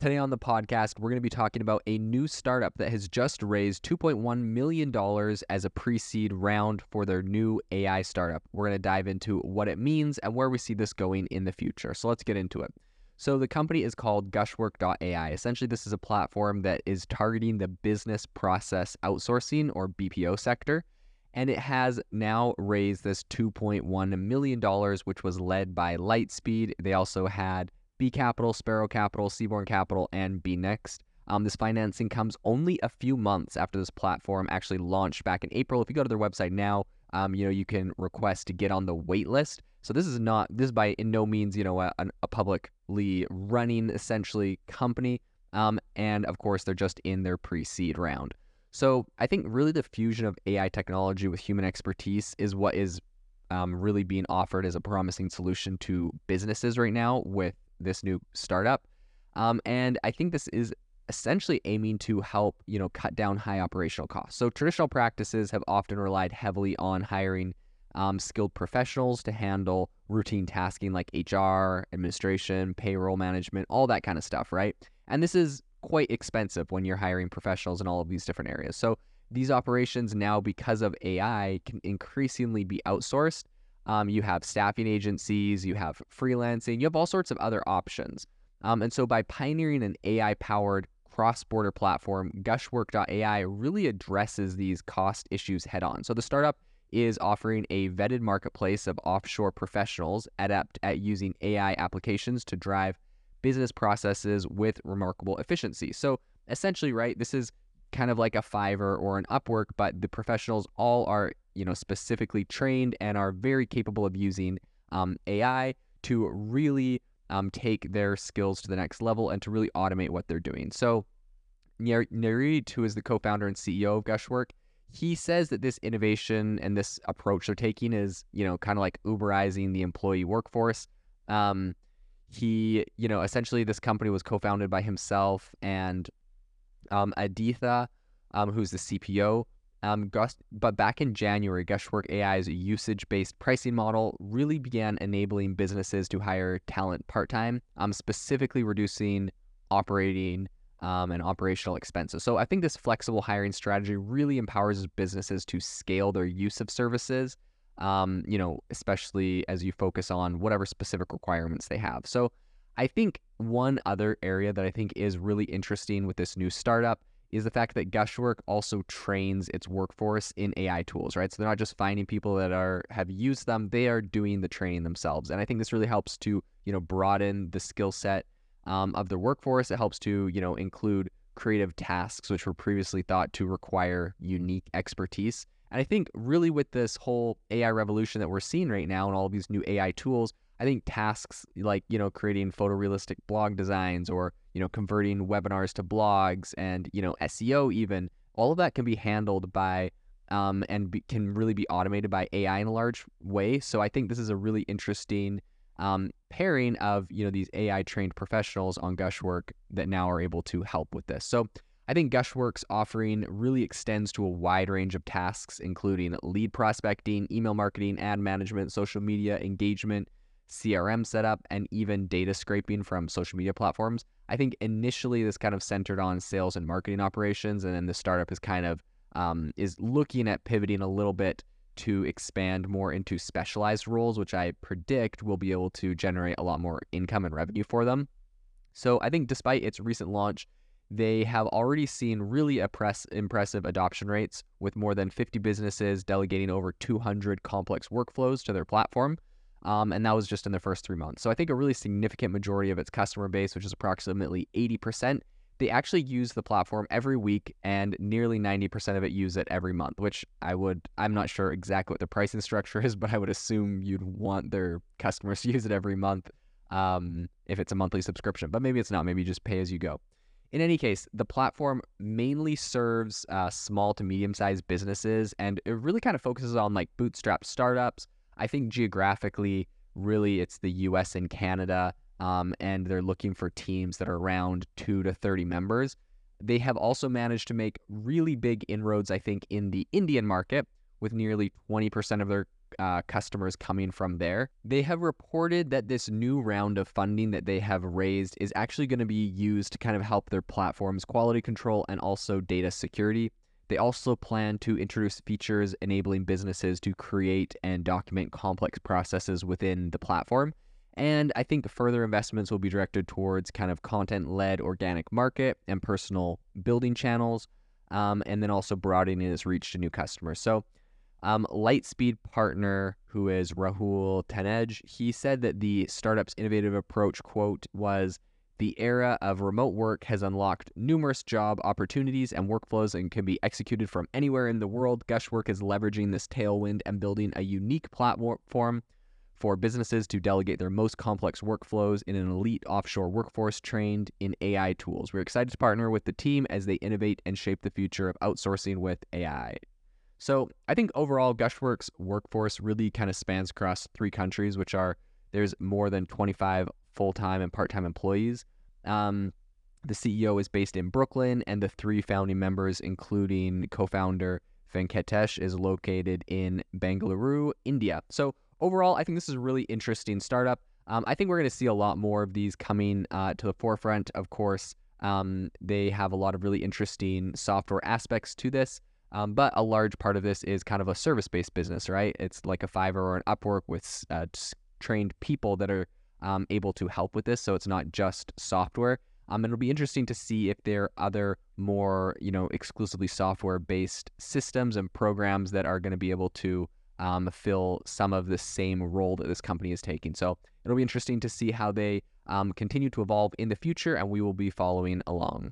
Today on the podcast, we're going to be talking about a new startup that has just raised $2.1 million as a pre seed round for their new AI startup. We're going to dive into what it means and where we see this going in the future. So let's get into it. So the company is called Gushwork.ai. Essentially, this is a platform that is targeting the business process outsourcing or BPO sector. And it has now raised this $2.1 million, which was led by Lightspeed. They also had B Capital, Sparrow Capital, Seaborn Capital, and BEENEXT. Um, this financing comes only a few months after this platform actually launched back in April. If you go to their website now, um, you know you can request to get on the wait list. So this is not this is by in no means you know a, a publicly running essentially company. Um, and of course they're just in their pre-seed round. So I think really the fusion of AI technology with human expertise is what is um, really being offered as a promising solution to businesses right now with this new startup. Um, and I think this is essentially aiming to help, you know, cut down high operational costs. So traditional practices have often relied heavily on hiring um, skilled professionals to handle routine tasking like HR, administration, payroll management, all that kind of stuff, right? And this is quite expensive when you're hiring professionals in all of these different areas. So these operations now, because of AI, can increasingly be outsourced um, you have staffing agencies, you have freelancing, you have all sorts of other options. Um, and so by pioneering an AI powered cross border platform, Gushwork.ai really addresses these cost issues head on. So the startup is offering a vetted marketplace of offshore professionals adept at using AI applications to drive business processes with remarkable efficiency. So essentially, right, this is kind of like a Fiverr or an Upwork, but the professionals all are you know specifically trained and are very capable of using um, AI to really um, take their skills to the next level and to really automate what they're doing. So Nayrhit, who is the co-founder and CEO of Gushwork, he says that this innovation and this approach they're taking is, you know, kind of like Uberizing the employee workforce. Um, he, you know, essentially this company was co-founded by himself and um, Aditya, um, who's the CPO. Um, Gus, but back in January, Gushwork AI's usage based pricing model really began enabling businesses to hire talent part time, um, specifically reducing operating um, and operational expenses. So I think this flexible hiring strategy really empowers businesses to scale their use of services, um, you know, especially as you focus on whatever specific requirements they have. So I think one other area that I think is really interesting with this new startup is the fact that Gushwork also trains its workforce in AI tools, right? So they're not just finding people that are have used them; they are doing the training themselves. And I think this really helps to you know broaden the skill set um, of the workforce. It helps to you know include creative tasks which were previously thought to require unique expertise. And I think really with this whole AI revolution that we're seeing right now and all these new AI tools, I think tasks like, you know, creating photorealistic blog designs or, you know, converting webinars to blogs and, you know, SEO even, all of that can be handled by um, and be, can really be automated by AI in a large way. So I think this is a really interesting um, pairing of, you know, these AI trained professionals on Gushwork that now are able to help with this. So I think Gushworks offering really extends to a wide range of tasks, including lead prospecting, email marketing, ad management, social media engagement, CRM setup, and even data scraping from social media platforms. I think initially this kind of centered on sales and marketing operations, and then the startup is kind of um, is looking at pivoting a little bit to expand more into specialized roles, which I predict will be able to generate a lot more income and revenue for them. So I think despite its recent launch, they have already seen really impress- impressive adoption rates with more than 50 businesses delegating over 200 complex workflows to their platform. Um, and that was just in the first three months. So I think a really significant majority of its customer base, which is approximately 80%, they actually use the platform every week and nearly 90% of it use it every month, which I would, I'm not sure exactly what the pricing structure is, but I would assume you'd want their customers to use it every month um, if it's a monthly subscription. But maybe it's not. Maybe you just pay as you go. In any case, the platform mainly serves uh, small to medium sized businesses and it really kind of focuses on like bootstrap startups I think geographically, really, it's the US and Canada, um, and they're looking for teams that are around two to 30 members. They have also managed to make really big inroads, I think, in the Indian market with nearly 20% of their uh, customers coming from there. They have reported that this new round of funding that they have raised is actually going to be used to kind of help their platform's quality control and also data security. They also plan to introduce features enabling businesses to create and document complex processes within the platform. And I think further investments will be directed towards kind of content led organic market and personal building channels, um, and then also broadening its reach to new customers. So, um, Lightspeed partner, who is Rahul Taneja, he said that the startup's innovative approach, quote, was the era of remote work has unlocked numerous job opportunities and workflows and can be executed from anywhere in the world. Gushwork is leveraging this tailwind and building a unique platform for businesses to delegate their most complex workflows in an elite offshore workforce trained in AI tools. We're excited to partner with the team as they innovate and shape the future of outsourcing with AI. So I think overall, Gushworks workforce really kind of spans across three countries, which are there's more than 25 full time and part time employees. Um, the CEO is based in Brooklyn, and the three founding members, including co founder Venkatesh, is located in Bangalore, India. So, overall, I think this is a really interesting startup. Um, I think we're going to see a lot more of these coming uh, to the forefront. Of course, um, they have a lot of really interesting software aspects to this. Um, but a large part of this is kind of a service based business, right? It's like a Fiverr or an Upwork with uh, trained people that are um, able to help with this. So it's not just software. Um, it'll be interesting to see if there are other more, you know, exclusively software-based systems and programs that are going to be able to um, fill some of the same role that this company is taking. So it'll be interesting to see how they um, continue to evolve in the future, and we will be following along.